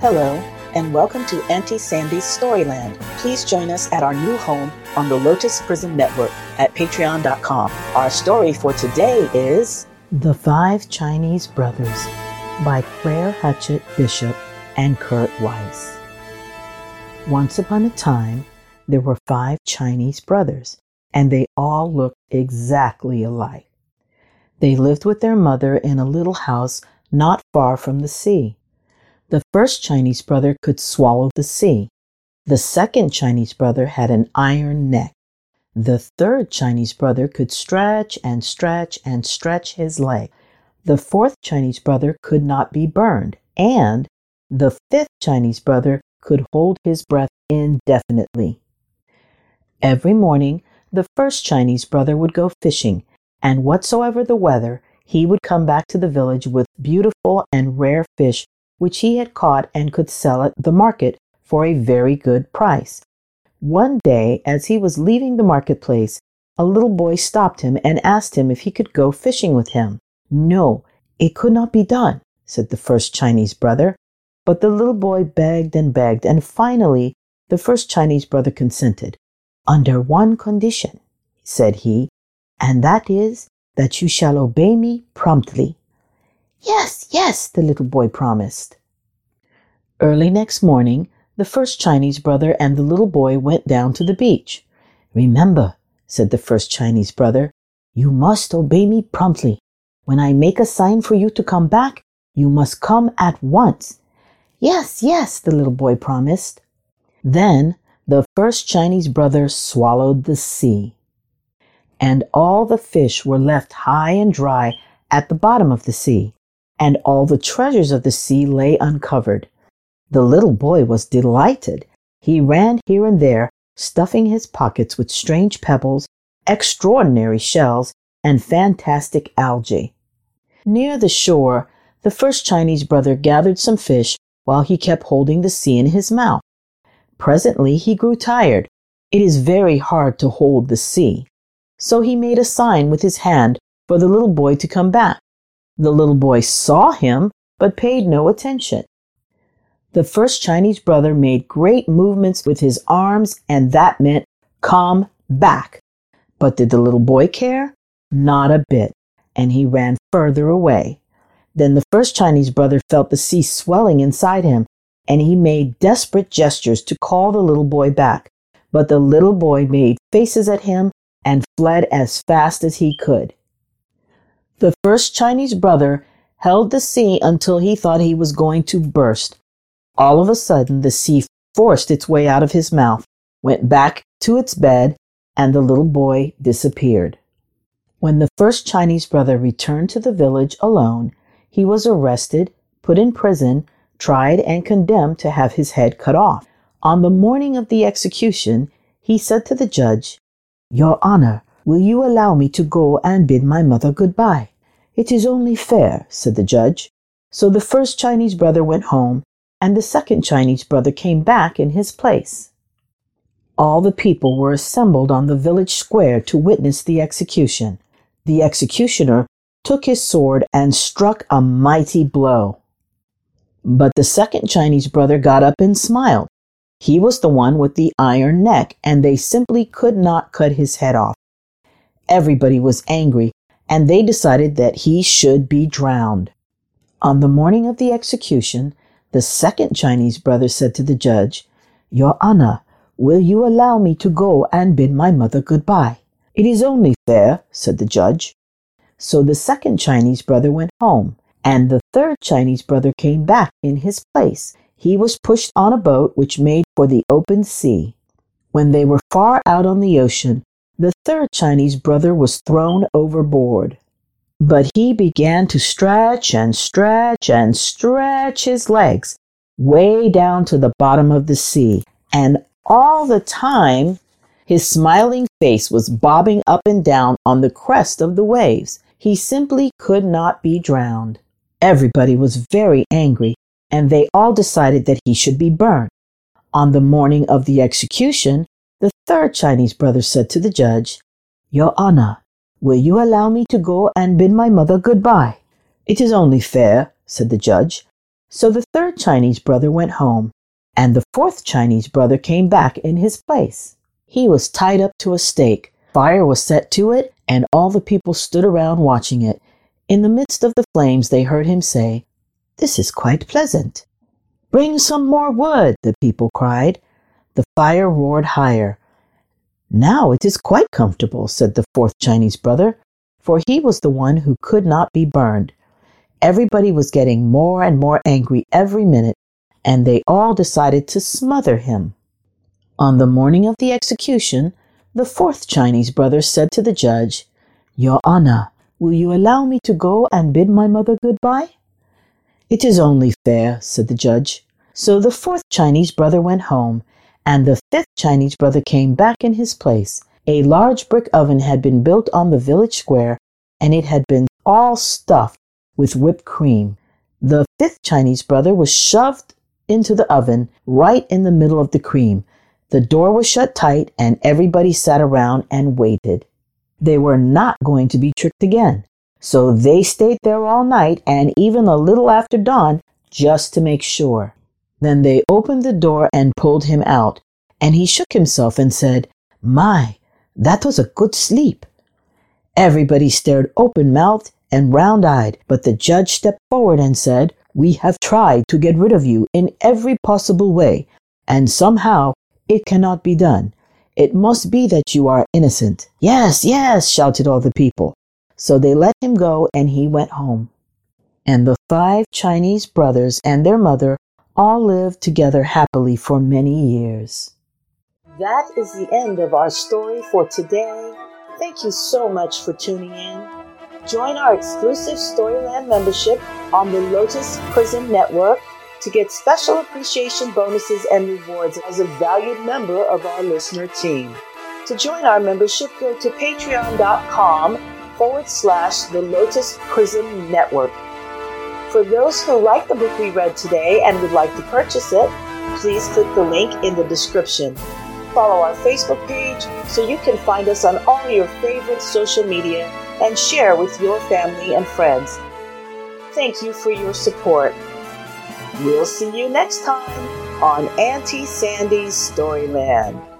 Hello, and welcome to Auntie Sandy's Storyland. Please join us at our new home on the Lotus Prism Network at patreon.com. Our story for today is The Five Chinese Brothers by Claire Huchet Bishop and Kurt Weiss. Once upon a time, there were five Chinese brothers, and they all looked exactly alike. They lived with their mother in a little house not far from the sea. The first Chinese brother could swallow the sea. The second Chinese brother had an iron neck. The third Chinese brother could stretch and stretch and stretch his leg. The fourth Chinese brother could not be burned. And the fifth Chinese brother could hold his breath indefinitely. Every morning, the first Chinese brother would go fishing, and whatsoever the weather, he would come back to the village with beautiful and rare fish which he had caught and could sell at the market for a very good price. One day, as he was leaving the marketplace, a little boy stopped him and asked him if he could go fishing with him. No, it could not be done, said the first Chinese brother. But the little boy begged and begged, and finally the first Chinese brother consented. Under one condition, said he, and that is that you shall obey me promptly. Yes, yes, the little boy promised. Early next morning, the first Chinese brother and the little boy went down to the beach. Remember, said the first Chinese brother, you must obey me promptly. When I make a sign for you to come back, you must come at once. Yes, yes, the little boy promised. Then the first Chinese brother swallowed the sea, and all the fish were left high and dry at the bottom of the sea and all the treasures of the sea lay uncovered. The little boy was delighted. He ran here and there, stuffing his pockets with strange pebbles, extraordinary shells, and fantastic algae. Near the shore, the first Chinese brother gathered some fish while he kept holding the sea in his mouth. Presently he grew tired. It is very hard to hold the sea. So he made a sign with his hand for the little boy to come back. The little boy saw him, but paid no attention. The first Chinese brother made great movements with his arms, and that meant come back. But did the little boy care? Not a bit, and he ran further away. Then the first Chinese brother felt the sea swelling inside him, and he made desperate gestures to call the little boy back. But the little boy made faces at him and fled as fast as he could. The first Chinese brother held the sea until he thought he was going to burst. All of a sudden, the sea forced its way out of his mouth, went back to its bed, and the little boy disappeared. When the first Chinese brother returned to the village alone, he was arrested, put in prison, tried, and condemned to have his head cut off. On the morning of the execution, he said to the judge, Your Honor, Will you allow me to go and bid my mother goodbye? It is only fair, said the judge. So the first Chinese brother went home, and the second Chinese brother came back in his place. All the people were assembled on the village square to witness the execution. The executioner took his sword and struck a mighty blow. But the second Chinese brother got up and smiled. He was the one with the iron neck, and they simply could not cut his head off. Everybody was angry, and they decided that he should be drowned. On the morning of the execution, the second Chinese brother said to the judge, Your Honor, will you allow me to go and bid my mother goodbye? It is only fair, said the judge. So the second Chinese brother went home, and the third Chinese brother came back in his place. He was pushed on a boat which made for the open sea. When they were far out on the ocean, the third Chinese brother was thrown overboard. But he began to stretch and stretch and stretch his legs way down to the bottom of the sea. And all the time, his smiling face was bobbing up and down on the crest of the waves. He simply could not be drowned. Everybody was very angry, and they all decided that he should be burned. On the morning of the execution, the third Chinese brother said to the judge, Your Honor, will you allow me to go and bid my mother goodbye? It is only fair, said the judge. So the third Chinese brother went home, and the fourth Chinese brother came back in his place. He was tied up to a stake, fire was set to it, and all the people stood around watching it. In the midst of the flames, they heard him say, This is quite pleasant. Bring some more wood, the people cried. The fire roared higher. Now it is quite comfortable, said the fourth Chinese brother, for he was the one who could not be burned. Everybody was getting more and more angry every minute, and they all decided to smother him. On the morning of the execution, the fourth Chinese brother said to the judge, Your Honor, will you allow me to go and bid my mother goodbye? It is only fair, said the judge. So the fourth Chinese brother went home, and the fifth Chinese brother came back in his place. A large brick oven had been built on the village square, and it had been all stuffed with whipped cream. The fifth Chinese brother was shoved into the oven right in the middle of the cream. The door was shut tight, and everybody sat around and waited. They were not going to be tricked again. So they stayed there all night and even a little after dawn just to make sure. Then they opened the door and pulled him out, and he shook himself and said, My, that was a good sleep. Everybody stared open mouthed and round eyed, but the judge stepped forward and said, We have tried to get rid of you in every possible way, and somehow it cannot be done. It must be that you are innocent. Yes, yes, shouted all the people. So they let him go and he went home. And the five Chinese brothers and their mother all lived together happily for many years. That is the end of our story for today. Thank you so much for tuning in. Join our exclusive Storyland membership on the Lotus Prism Network to get special appreciation bonuses and rewards as a valued member of our listener team. To join our membership, go to patreon.com forward slash the Lotus Prism Network. For those who like the book we read today and would like to purchase it, please click the link in the description. Follow our Facebook page so you can find us on all your favorite social media and share with your family and friends. Thank you for your support. We'll see you next time on Auntie Sandy's Storyland.